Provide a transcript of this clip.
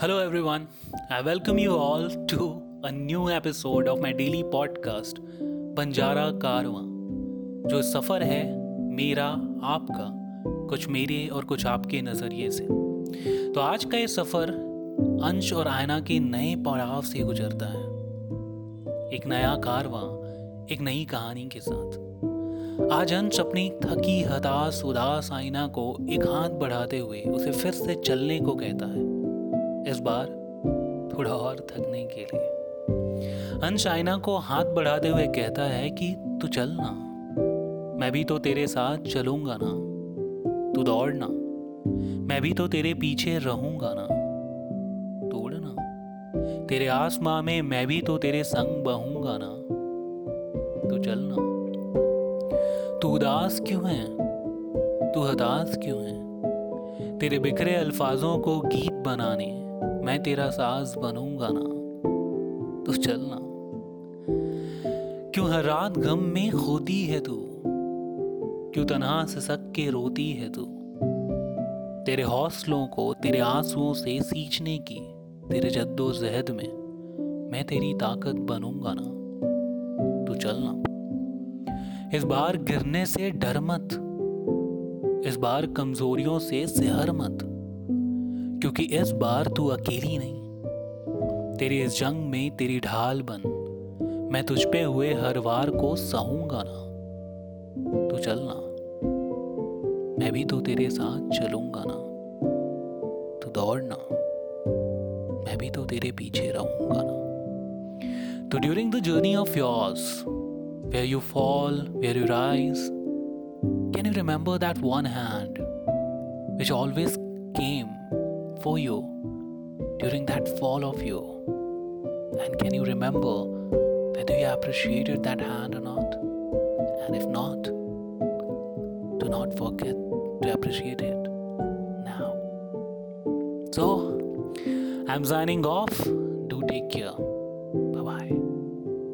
Hello, everyone. I welcome you all to a new episode of my daily podcast, Banjara कारवां जो सफ़र है मेरा आपका कुछ मेरे और कुछ आपके नज़रिए से। तो आज का ये सफ़र अंश और आयना के नए पड़ाव से गुजरता है। एक नया कारवां एक नई कहानी के साथ। आज अंश अपनी थकी हताश उदास आईना को एक हाथ बढ़ाते हुए उसे फिर से चलने को कहता है। इस बार थोड़ा और थकने के लिए। अंश आईना को हाथ बढ़ाते हुए कहता है कि तू चल ना। मैं भी तो तेरे साथ चलूँगा ना। तू दौड़ना मैं भी तो तेरे पीछे रहूँगा ना। तोड़ना तेरे आसमां में मैं भी तो तेरे संग बहूँगा ना। तू चलना तू उदास क्यों है? तू हताश क्यों है? तेरे बिखरे अल्फाजों को गीत बनाने। मैं तेरा साज बनूँगा ना तो चलना क्यों हर रात गम में खोती है तू? क्यों तनहा सक के रोती है तू? तेरे हौसलों को, तेरे आंसुओं से सींचने की, तेरे जद्दोजहद में मैं तेरी ताकत बनूँगा ना, तू चलना इस बार गिरने से डर मत, इस बार कमजोरियों से सहर मत। क्योंकि इस बार तू अकेली नहीं। तेरी इस जंग में तेरी ढाल बन। मैं तुझ पे हुए हर वार को सहूँगा ना। तू चलना। मैं भी तो तेरे साथ चलूँगा ना। तू दौड़ना। मैं भी तो तेरे पीछे रहूँगा ना। तो during the journey of yours where you fall, where you rise, can you remember that one hand which always came for you during that fall of you? And can you remember whether you appreciated that hand or not? And if not, do not forget to appreciate it now. So, I'm signing off. Do take care. Bye bye.